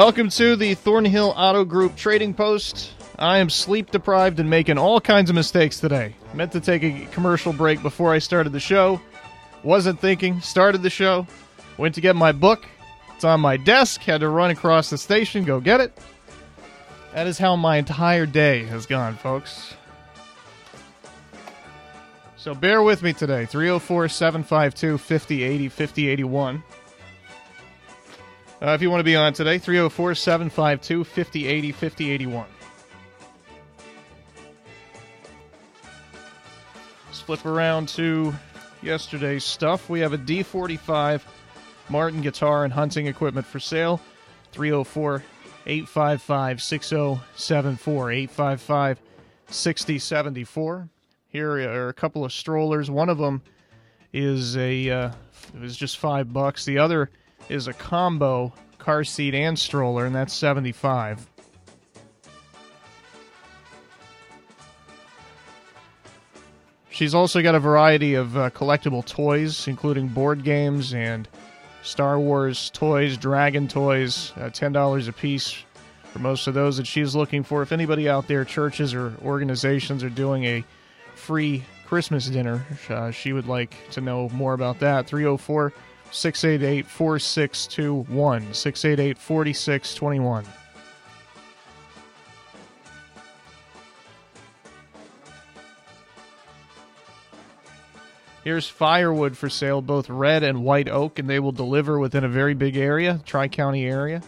Welcome to the Thornhill Auto Group Trading Post. I am sleep deprived and making all kinds of mistakes today. Meant to take a commercial break before I started the show. Wasn't thinking, started the show. Went to get my book. It's on my desk. Had to run across the station, go get it. That is how my entire day has gone, folks. So bear with me today. 304 752 5080 5081. Uh, if you want to be on today, 304 752 5080 5081. Let's flip around to yesterday's stuff. We have a D45 Martin guitar and hunting equipment for sale. 304 855 6074. 855 6074. Here are a couple of strollers. One of them is a, uh, it was just five bucks. The other is a combo car seat and stroller, and that's 75. She's also got a variety of uh, collectible toys, including board games and Star Wars toys, Dragon toys, uh, $10 a piece for most of those that she's looking for. If anybody out there, churches or organizations, are doing a free Christmas dinner, uh, she would like to know more about that. 304 688 4621. 688 4621. Here's firewood for sale, both red and white oak, and they will deliver within a very big area, Tri County area.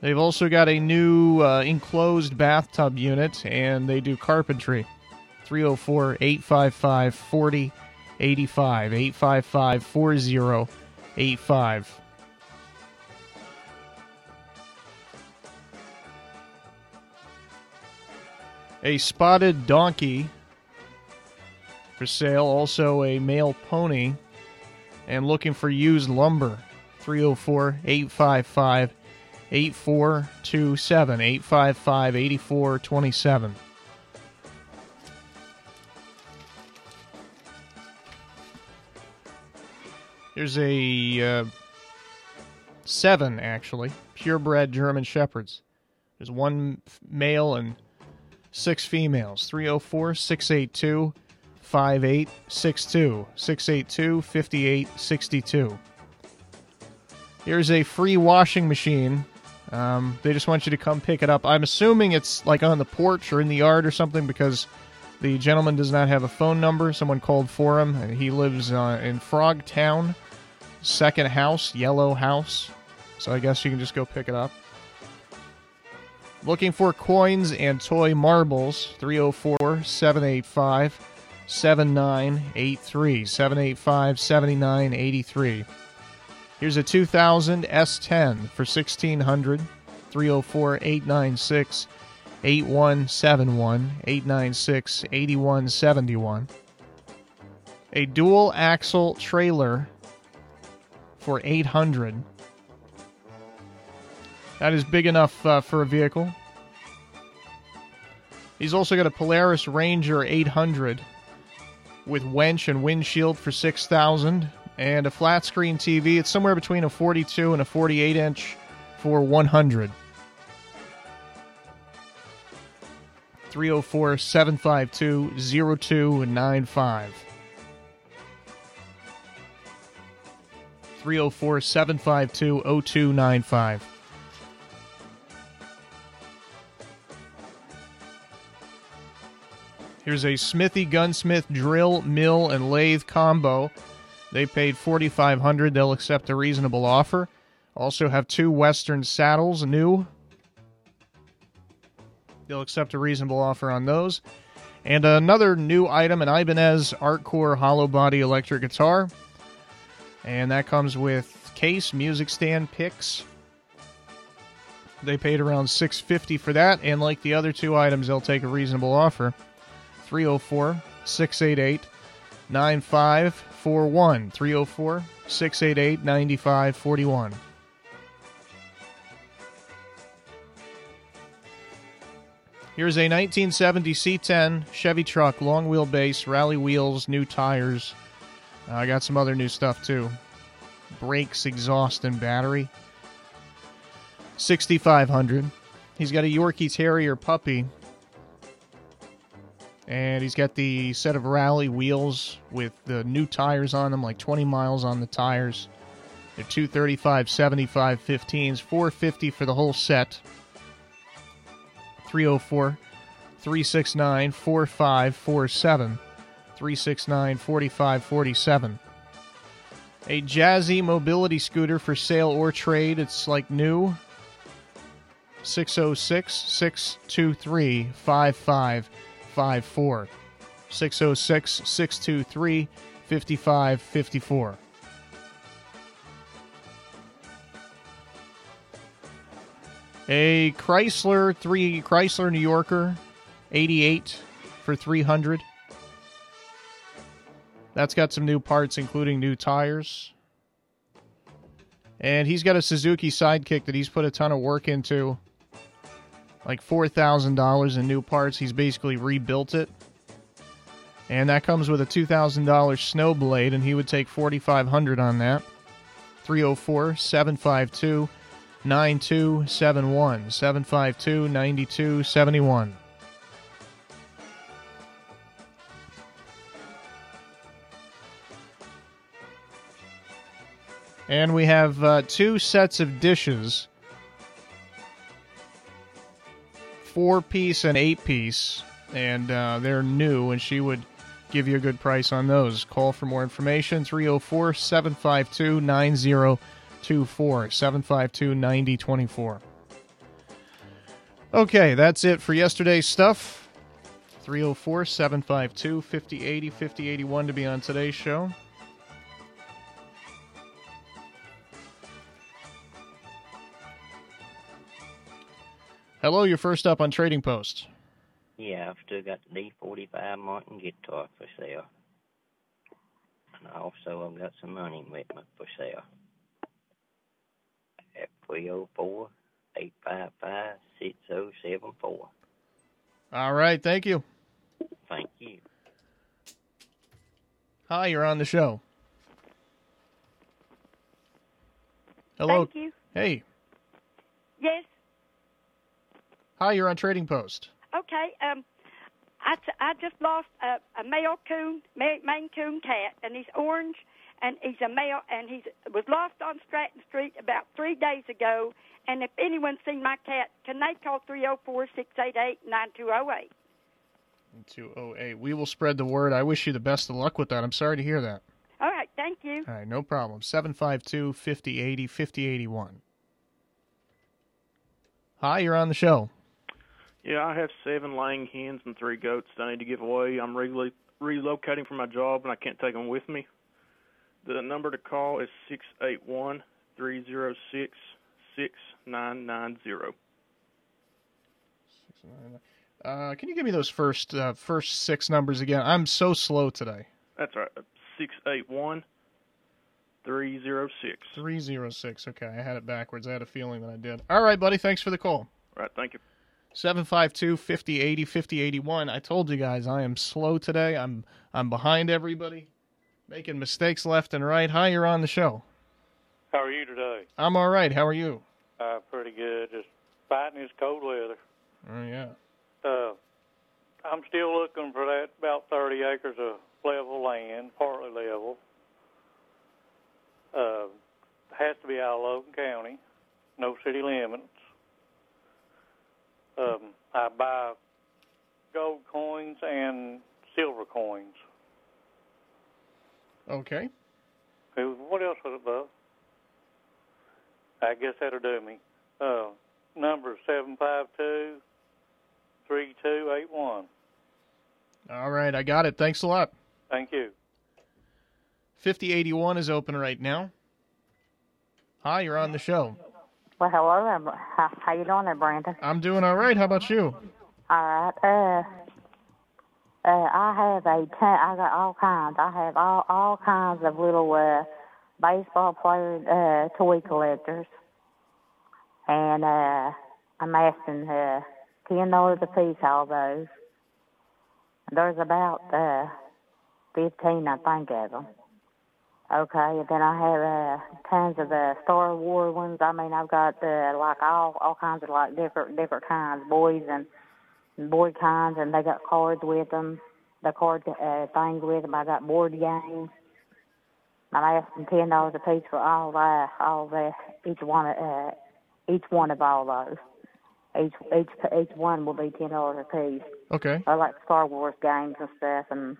They've also got a new uh, enclosed bathtub unit, and they do carpentry. 304 855 4085. 855 4085. A spotted donkey for sale, also a male pony, and looking for used lumber. 304 855 8427. 855 8427. There's a uh, seven, actually, purebred German Shepherds. There's one male and six females. 304 682 5862. 682 5862. Here's a free washing machine. Um, they just want you to come pick it up. I'm assuming it's like on the porch or in the yard or something because the gentleman does not have a phone number. Someone called for him, and he lives uh, in Frogtown. Second house, yellow house. So I guess you can just go pick it up. Looking for coins and toy marbles. 304 785 7983. 785 7983. Here's a 2000 S10 for 1600 304 896 8171 896 8171. A dual axle trailer for 800 That is big enough uh, for a vehicle. He's also got a Polaris Ranger 800 with winch and windshield for 6000 and a flat screen TV. It's somewhere between a 42 and a 48 inch for 100. 304 752 0295. 304 752 0295. Here's a Smithy Gunsmith drill, mill, and lathe combo. They paid 4500 They'll accept a reasonable offer. Also have two Western saddles, new. They'll accept a reasonable offer on those. And another new item, an Ibanez Artcore hollow body electric guitar. And that comes with case, music stand, picks. They paid around 650 for that, and like the other two items, they'll take a reasonable offer. 304 688 9541. 304 688 9541. Here's a 1970 C10 Chevy truck, long wheelbase, rally wheels, new tires. I uh, got some other new stuff too. brakes, exhaust, and battery. 6500 He's got a Yorkie Terrier puppy. And he's got the set of rally wheels with the new tires on them, like 20 miles on the tires. They're 235, 75, 15s, 450 for the whole set. 304 369 4547. 369 4547. A Jazzy mobility scooter for sale or trade. It's like new. 606 623 5554. 606 623 5554. A Chrysler 3 Chrysler New Yorker 88 for 300. That's got some new parts including new tires. And he's got a Suzuki Sidekick that he's put a ton of work into like $4,000 in new parts. He's basically rebuilt it. And that comes with a $2,000 snow blade, and he would take 4500 on that. 304 752 9271. 752 9271. And we have uh, two sets of dishes four piece and eight piece, and uh, they're new, and she would give you a good price on those. Call for more information 304 752 9024. 752 9024. Okay, that's it for yesterday's stuff. 304 752 5080 5081 to be on today's show. Hello, you're first up on Trading Post. Yeah, I've still got the D45 Martin guitar for sale. And also I've got some money equipment for sale. At 304 855 6074. All right, thank you. Thank you. Hi, you're on the show. Hello. Thank you. Hey. Yes. Hi, you're on Trading Post. Okay. Um, I, t- I just lost a, a male coon, Maine Coon cat, and he's orange, and he's a male, and he was lost on Stratton Street about three days ago. And if anyone's seen my cat, can they call 304 688 9208? 208. We will spread the word. I wish you the best of luck with that. I'm sorry to hear that. All right. Thank you. All right, no problem. 752 5080 5081. Hi, you're on the show. Yeah, I have seven laying hens and three goats that I need to give away. I'm re- relocating from my job and I can't take them with me. The number to call is six eight one three zero six six nine nine zero. Uh, can you give me those first uh, first six numbers again? I'm so slow today. That's right. Six eight one three zero six. Three zero six. Okay, I had it backwards. I had a feeling that I did. All right, buddy. Thanks for the call. All right. Thank you. 752 5080 5081. I told you guys I am slow today. I'm I'm behind everybody, making mistakes left and right. Hi, you're on the show. How are you today? I'm all right. How are you? Uh, pretty good. Just fighting this cold weather. Oh yeah. Uh, I'm still looking for that about 30 acres of level land, partly level. Uh, has to be out of Logan County, no city limits. Buy gold coins and silver coins. Okay. What else was it, Bub? I guess that'll do me. Uh, number seven five two three two eight one. All right, I got it. Thanks a lot. Thank you. 5081 is open right now. Hi, you're on the show. Well, hello there. How, how you doing there, Brandon? I'm doing all right. How about you? All right. Uh, uh, I have a ton. I got all kinds. I have all all kinds of little uh, baseball player uh, toy collectors, and uh, I'm asking uh, ten dollars a piece. All those. There's about uh, fifteen, I think, of them. Okay, and then I have uh, tons of the Star Wars ones. I mean, I've got uh, like all all kinds of like different different kinds, boys and, boy kinds, and they got cards with them, the card uh, things with them. I got board games. I'm asking ten dollars a piece for all that, all the each one uh, each one of all those. Each each each one will be ten dollars a piece. Okay. I like Star Wars games and stuff and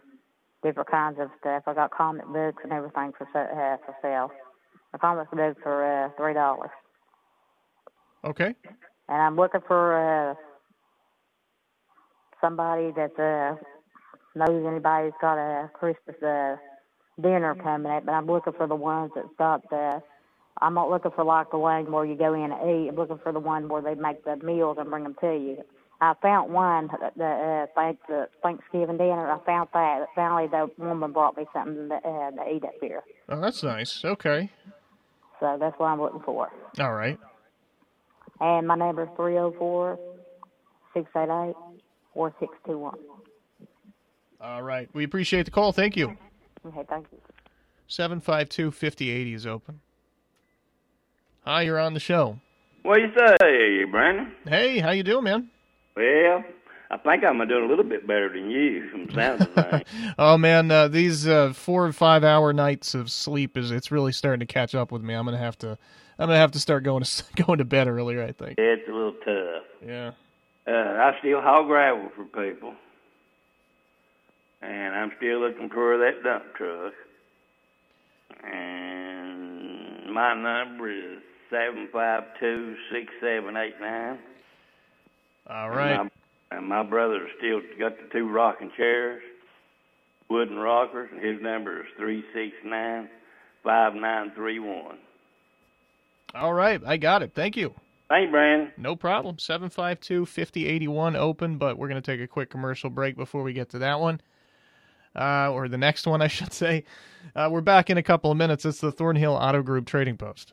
different kinds of stuff. I got comic books and everything for uh, for sale. The comic books are uh, three dollars, Okay. and I'm looking for uh, somebody that uh, knows anybody who's got a Christmas uh, dinner coming up. But I'm looking for the ones that's got the. I'm not looking for like the one where you go in and eat. I'm looking for the one where they make the meals and bring them to you. I found one that the uh, thank the Thanksgiving dinner. I found that. Finally, the woman brought me something to, uh, to eat up here. Oh, that's nice. Okay. So that's what I'm looking for. All right. And my number is three zero four six eight eight four six two one. All right. We appreciate the call. Thank you. Okay, thank you. 752 5080 is open. Hi, you're on the show. What do you say, Brandon? Hey, how you doing, man? Well, I think I'm doing a little bit better than you from sound things. Oh man, uh, these uh, four or five hour nights of sleep is it's really starting to catch up with me. I'm gonna have to I'm gonna have to start going to going to bed earlier. I think. it's a little tough. Yeah. Uh, I still haul gravel for people, and I'm still looking for that dump truck. And my number is seven five two six seven eight nine. All right. And my, and my brother still got the two rocking chairs, wooden rockers, and his number is three six nine five nine three one. All right. I got it. Thank you. Thank you, Brandon. No problem. 752 5081 open, but we're going to take a quick commercial break before we get to that one. Uh, or the next one, I should say. Uh, we're back in a couple of minutes. It's the Thornhill Auto Group Trading Post.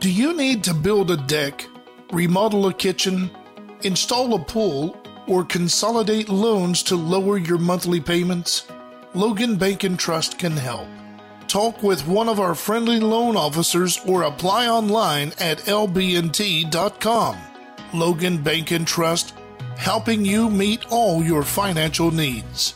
Do you need to build a deck, remodel a kitchen, install a pool, or consolidate loans to lower your monthly payments? Logan Bank and Trust can help. Talk with one of our friendly loan officers or apply online at lbnt.com. Logan Bank and Trust, helping you meet all your financial needs.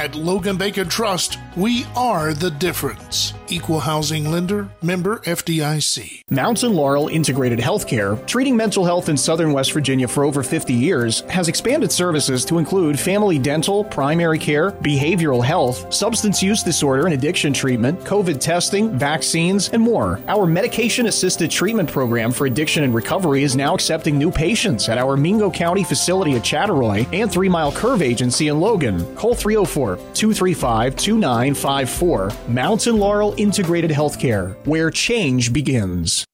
At Logan and Trust, we are the difference. Equal housing lender, member FDIC. Mountain Laurel Integrated Healthcare, treating mental health in southern West Virginia for over 50 years, has expanded services to include family dental, primary care, behavioral health, substance use disorder and addiction treatment, COVID testing, vaccines, and more. Our medication assisted treatment program for addiction and recovery is now accepting new patients at our Mingo County facility at Chattaroy and Three Mile Curve Agency in Logan. Call 304 235 2954. Mountain Laurel Integrated Healthcare, where change begins.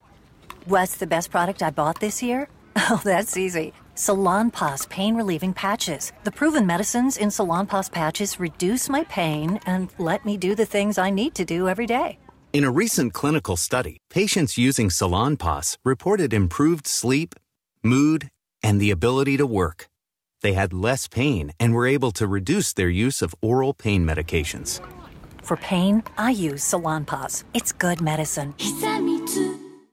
What's the best product I bought this year? Oh, that's easy. Salon Salonpas pain relieving patches. The proven medicines in Salon Salonpas patches reduce my pain and let me do the things I need to do every day. In a recent clinical study, patients using Salon Salonpas reported improved sleep, mood, and the ability to work. They had less pain and were able to reduce their use of oral pain medications. For pain, I use Salonpas. It's good medicine.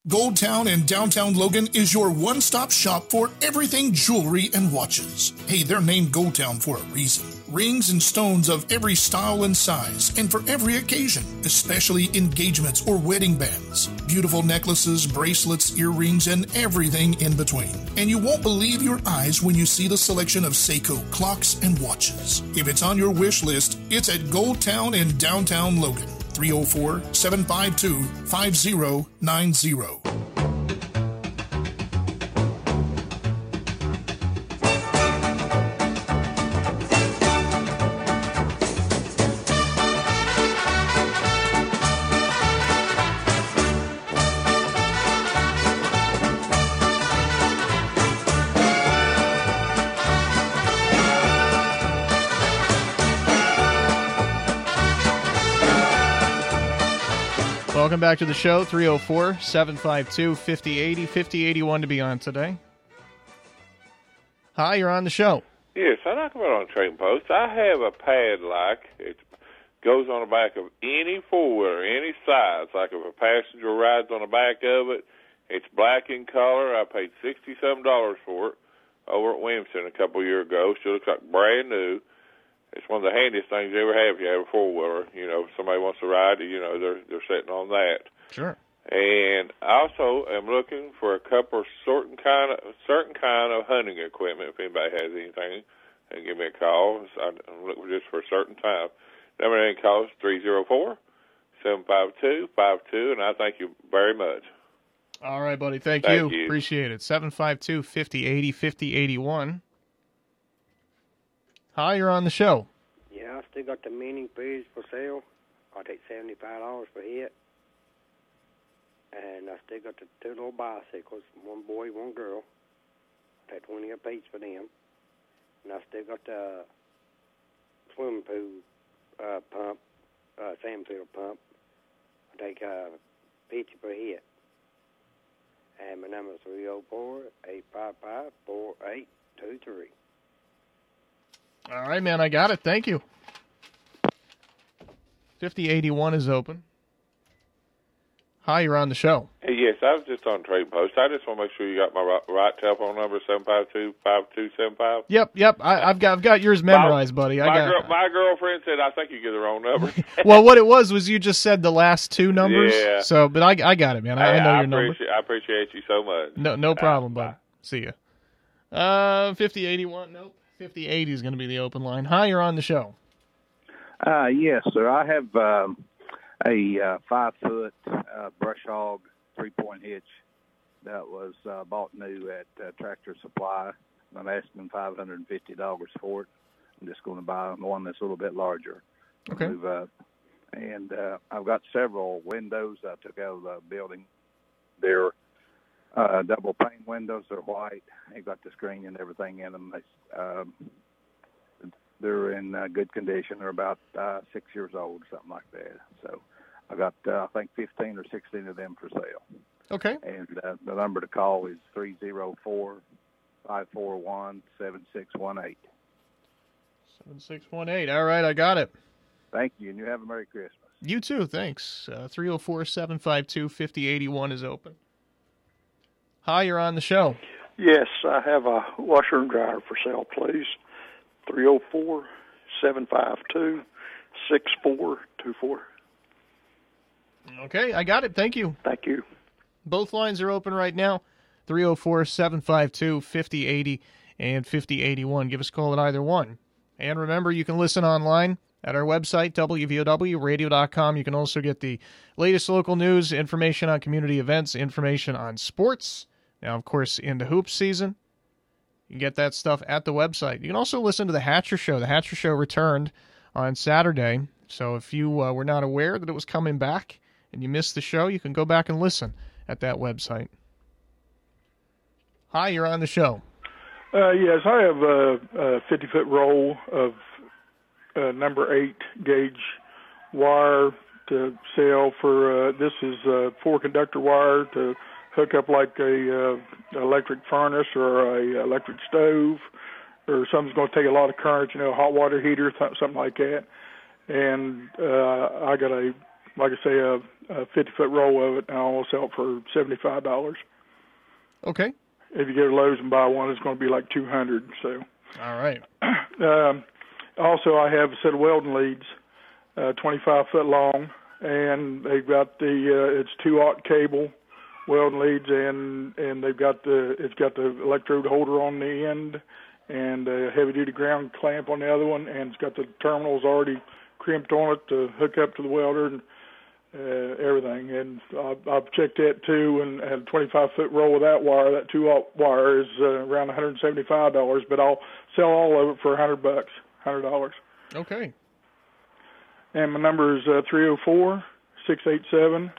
Gold Town in downtown Logan is your one stop shop for everything jewelry and watches. Hey, they're named Gold Town for a reason. Rings and stones of every style and size, and for every occasion, especially engagements or wedding bands. Beautiful necklaces, bracelets, earrings, and everything in between. And you won't believe your eyes when you see the selection of Seiko clocks and watches. If it's on your wish list, it's at Gold Town in downtown Logan. 304 752 5090. Back to the show. 304 752 5080 5081 to be on today. Hi, you're on the show. Yes, I talk about on trading post. I have a padlock. It goes on the back of any four wheeler, any size. Like if a passenger rides on the back of it, it's black in color. I paid sixty seven dollars for it over at Williamson a couple of years ago. Still looks like brand new. It's one of the handiest things you ever have if you have a four wheeler. You know, if somebody wants to ride, you know, they're they're sitting on that. Sure. And I also am looking for a couple of certain kind of certain kind of hunting equipment. If anybody has anything, and give me a call. I'm looking just for a certain time. Number name calls three zero four seven five two five two, and I thank you very much. All right, buddy. Thank, Thank you. you. Appreciate it. 752 5080 5081. Hi, you're on the show. Yeah, I still got the mini pigs for sale. I take seventy five dollars for it. And I still got the two little bicycles, one boy, one girl. I take twenty apiece for them. And I still got the swimming pool uh, pump, uh, Samfield pump. I take uh, fifty for head. And my number is 304 855 4823. All right, man. I got it. Thank you. 5081 is open. Hi, you're on the show. Hey, yes, I was just on trading post. I just want to make sure you got my right, right telephone number seven five two five two seven five. Yep, yep. I, I've got I've got yours memorized, buddy. I my got. girl, my girlfriend said I think you get the wrong number. well, what it was was you just said the last two numbers. Yeah. So, but I, I got it, man. I, I Hey, know your number. I appreciate you so much. No, no problem, bud. See ya. Uh, 5081. Nope. 5080 is going to be the open line. Hi, you're on the show. Uh, yes, sir. I have um, a uh, five foot uh, brush hog three point hitch that was uh, bought new at uh, Tractor Supply. I'm asking five hundred and fifty dollars for it. I'm just going to buy one that's a little bit larger. Okay. Move up. And uh, I've got several windows I took out of the building. They're uh, double pane windows. They're white. They've got the screen and everything in them. They, um, they're in uh, good condition. They're about uh, six years old, something like that. So I got, uh, I think, 15 or 16 of them for sale. Okay. And uh, the number to call is 304 541 7618. 7618. All right, I got it. Thank you, and you have a Merry Christmas. You too. Thanks. Uh, 304 752 5081 is open. Hi, you're on the show. Yes, I have a washer and dryer for sale, please. 304 752 6424. Okay, I got it. Thank you. Thank you. Both lines are open right now 304 752 5080 and 5081. Give us a call at either one. And remember, you can listen online at our website, wvowradio.com. You can also get the latest local news, information on community events, information on sports. Now, of course, into hoops season. You can get that stuff at the website. You can also listen to the Hatcher Show. The Hatcher Show returned on Saturday. So if you uh, were not aware that it was coming back and you missed the show, you can go back and listen at that website. Hi, you're on the show. Uh, yes, I have a, a 50 foot roll of uh, number eight gauge wire to sell for. Uh, this is uh, four conductor wire to hook up like a uh, electric furnace or a electric stove or something's going to take a lot of current, you know, a hot water heater, th- something like that. And uh, I got a, like I say, a, a 50 foot roll of it, and I'll sell it for $75. Okay. If you go to Lowe's and buy one, it's going to be like 200 So. All right. Um, also, I have a set of welding leads, uh, 25 foot long, and they've got the uh, it's two aught cable welding leads, and and they've got the it's got the electrode holder on the end, and a heavy duty ground clamp on the other one, and it's got the terminals already crimped on it to hook up to the welder and uh, everything. And I've, I've checked that too, and, and a 25 foot roll of that wire, that two aught wire is uh, around 175 dollars, but I'll sell all of it for 100 bucks, 100 dollars. Okay. And my number is uh, 304 687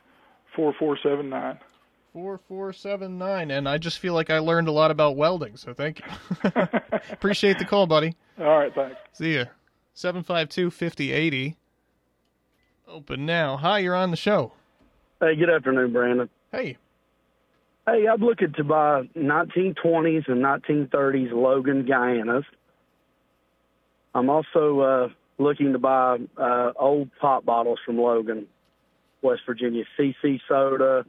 4479. 4479. And I just feel like I learned a lot about welding, so thank you. Appreciate the call, buddy. All right, thanks. See ya. 752 5080. Open now. Hi, you're on the show. Hey, good afternoon, Brandon. Hey. Hey, I'm looking to buy 1920s and 1930s Logan Guyanas. I'm also uh, looking to buy uh, old pop bottles from Logan, West Virginia. CC soda,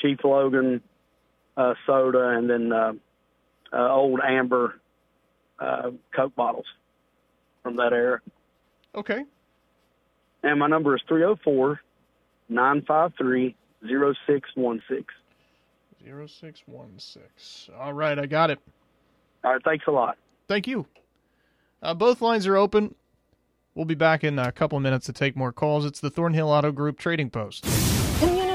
Chief Logan uh, soda, and then uh, uh, old amber uh, Coke bottles from that era. Okay. And my number is 304 953 0616. 0616. All right, I got it. All right, thanks a lot. Thank you. Uh, both lines are open. We'll be back in a couple of minutes to take more calls. It's the Thornhill Auto Group Trading Post.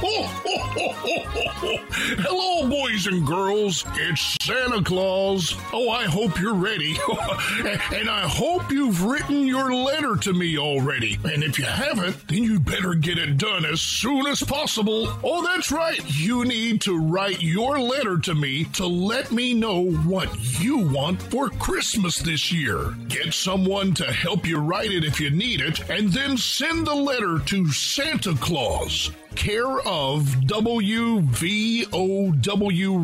Hello, boys and girls. It's Santa Claus. Oh, I hope you're ready. and I hope you've written your letter to me already. And if you haven't, then you better get it done as soon as possible. Oh, that's right. You need to write your letter to me to let me know what you want for Christmas this year. Get someone to help you write it if you need it, and then send the letter to Santa Claus care of WVOW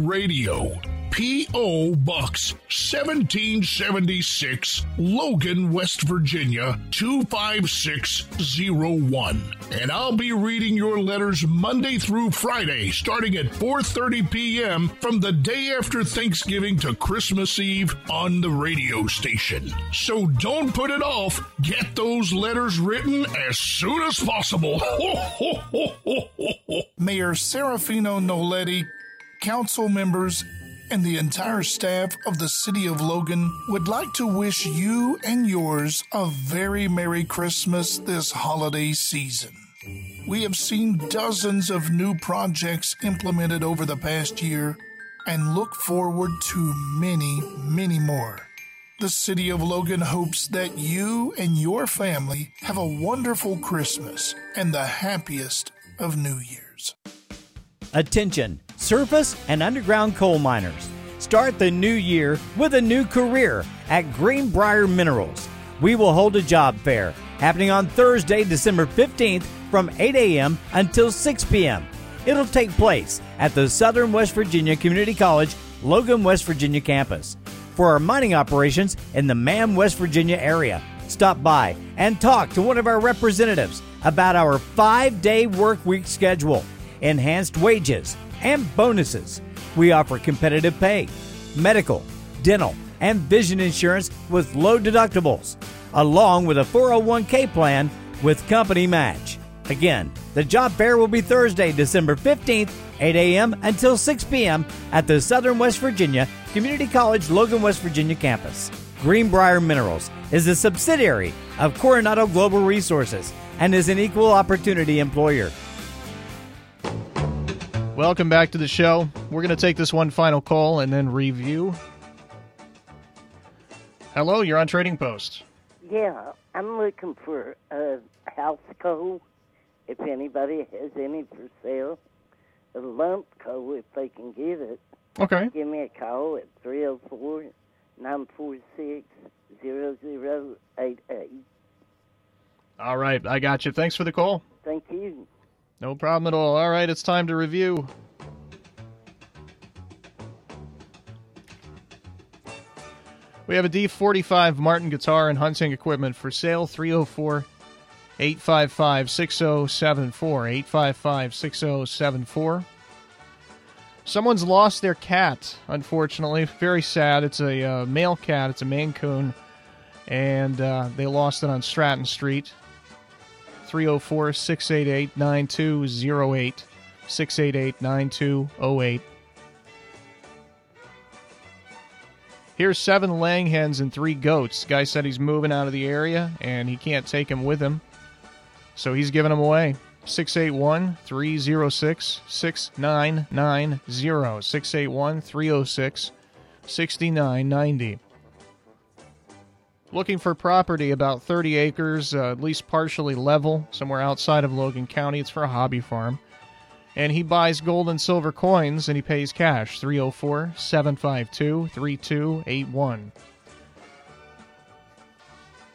Radio. P.O. Box 1776, Logan, West Virginia 25601. And I'll be reading your letters Monday through Friday, starting at 4:30 p.m. from the day after Thanksgiving to Christmas Eve on the radio station. So don't put it off. Get those letters written as soon as possible. Mayor Serafino Nolletti, council members, and the entire staff of the City of Logan would like to wish you and yours a very Merry Christmas this holiday season. We have seen dozens of new projects implemented over the past year and look forward to many, many more. The City of Logan hopes that you and your family have a wonderful Christmas and the happiest of New Years. Attention, surface and underground coal miners. Start the new year with a new career at Greenbrier Minerals. We will hold a job fair happening on Thursday, December 15th from 8 a.m. until 6 p.m. It'll take place at the Southern West Virginia Community College, Logan, West Virginia campus. For our mining operations in the Man, West Virginia area, stop by and talk to one of our representatives about our five day work week schedule, enhanced wages, and bonuses. We offer competitive pay, medical, dental, and vision insurance with low deductibles, along with a 401k plan with company match. Again, the job fair will be Thursday, December 15th, 8 a.m. until 6 p.m. at the Southern West Virginia Community College, Logan, West Virginia campus. Greenbrier Minerals is a subsidiary of Coronado Global Resources and is an equal opportunity employer. Welcome back to the show. We're going to take this one final call and then review. Hello, you're on Trading Post. Yeah, I'm looking for a house coal. If anybody has any for sale, a lump coal if they can get it. Okay. Give me a call at 304 946 0088. All right, I got you. Thanks for the call. Thank you. No problem at all. All right, it's time to review. We have a D45 Martin guitar and hunting equipment for sale 304 855 6074. 855 6074. Someone's lost their cat, unfortunately. Very sad. It's a uh, male cat, it's a Maine Coon, and uh, they lost it on Stratton Street. 304 688 9208. 688 9208. Here's seven laying hens and three goats. Guy said he's moving out of the area and he can't take them with him. So he's giving them away. 681 306 6990. 681 306 6990. Looking for property about 30 acres, uh, at least partially level, somewhere outside of Logan County. It's for a hobby farm. And he buys gold and silver coins and he pays cash 304 752 3281.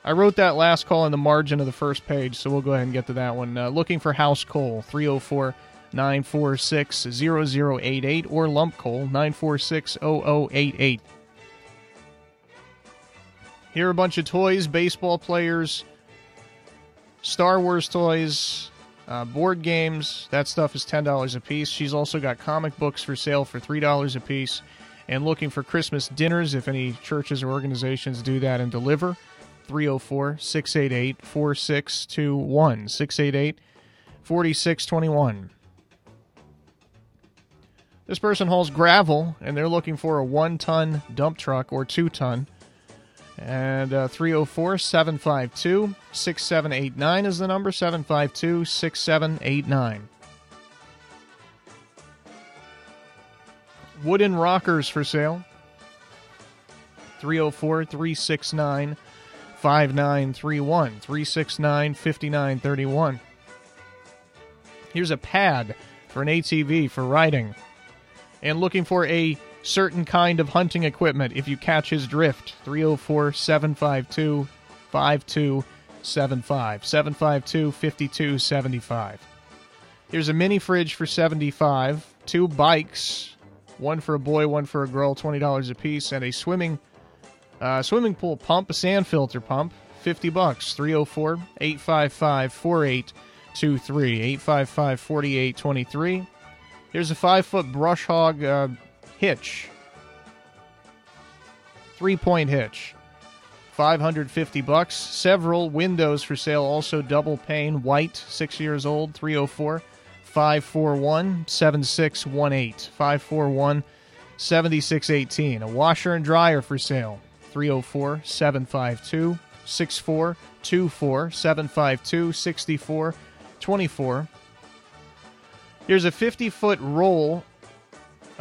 I wrote that last call in the margin of the first page, so we'll go ahead and get to that one. Uh, looking for house coal 304 946 0088 or lump coal 946 0088. Here are a bunch of toys, baseball players, Star Wars toys, uh, board games. That stuff is $10 a piece. She's also got comic books for sale for $3 a piece. And looking for Christmas dinners, if any churches or organizations do that and deliver, 304 688 4621. 688 4621. This person hauls gravel and they're looking for a one ton dump truck or two ton. And uh, 304 752 6789 is the number 752 6789. Wooden rockers for sale 304 369 5931 369 5931. Here's a pad for an ATV for riding. And looking for a certain kind of hunting equipment if you catch his drift. 304 752 5275. 752 5275. Here's a mini fridge for 75 two bikes, one for a boy, one for a girl, $20 a piece, and a swimming uh, swimming pool pump, a sand filter pump, 50 bucks. 304 855 4823. 855 4823. Here's a five foot brush hog uh, hitch. Three point hitch. 550 bucks. Several windows for sale, also double pane, white, six years old, 304 541 7618. 541 7618. A washer and dryer for sale, 304 752 6424 752 6424. Here's a 50 foot roll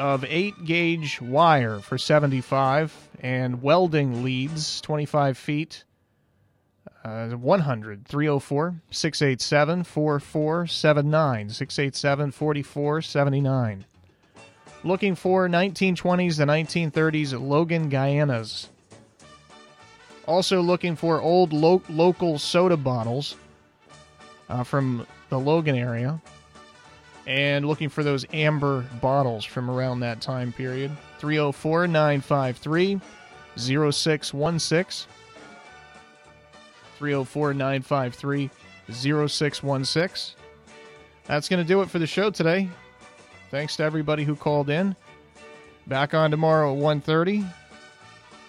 of 8 gauge wire for 75 and welding leads 25 feet uh, 100 304 687 4479 687 4479 looking for 1920s to 1930s Logan Guyana's. Also looking for old lo- local soda bottles uh, from the Logan area and looking for those amber bottles from around that time period. 304 953 0616. 304 953 0616. That's going to do it for the show today. Thanks to everybody who called in. Back on tomorrow at 1.30.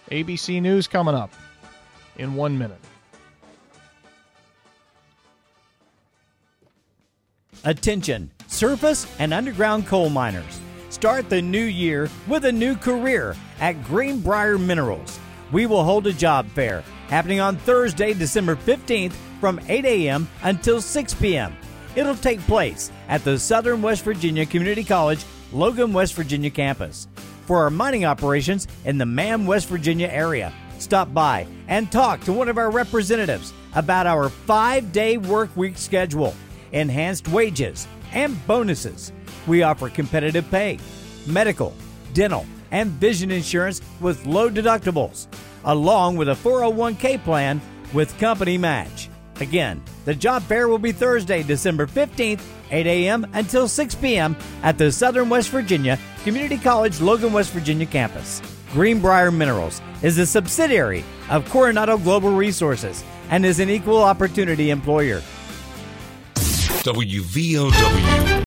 ABC News coming up in one minute. Attention, surface and underground coal miners. Start the new year with a new career at Greenbrier Minerals. We will hold a job fair happening on Thursday, December 15th from 8 a.m. until 6 p.m. It'll take place at the Southern West Virginia Community College, Logan, West Virginia campus. For our mining operations in the Man, West Virginia area, stop by and talk to one of our representatives about our five day work week schedule, enhanced wages, and bonuses. We offer competitive pay, medical, dental, and vision insurance with low deductibles, along with a 401k plan with company match. Again, the job fair will be Thursday, December 15th, 8 a.m. until 6 p.m. at the Southern West Virginia Community College, Logan, West Virginia campus. Greenbrier Minerals is a subsidiary of Coronado Global Resources and is an equal opportunity employer. WVOW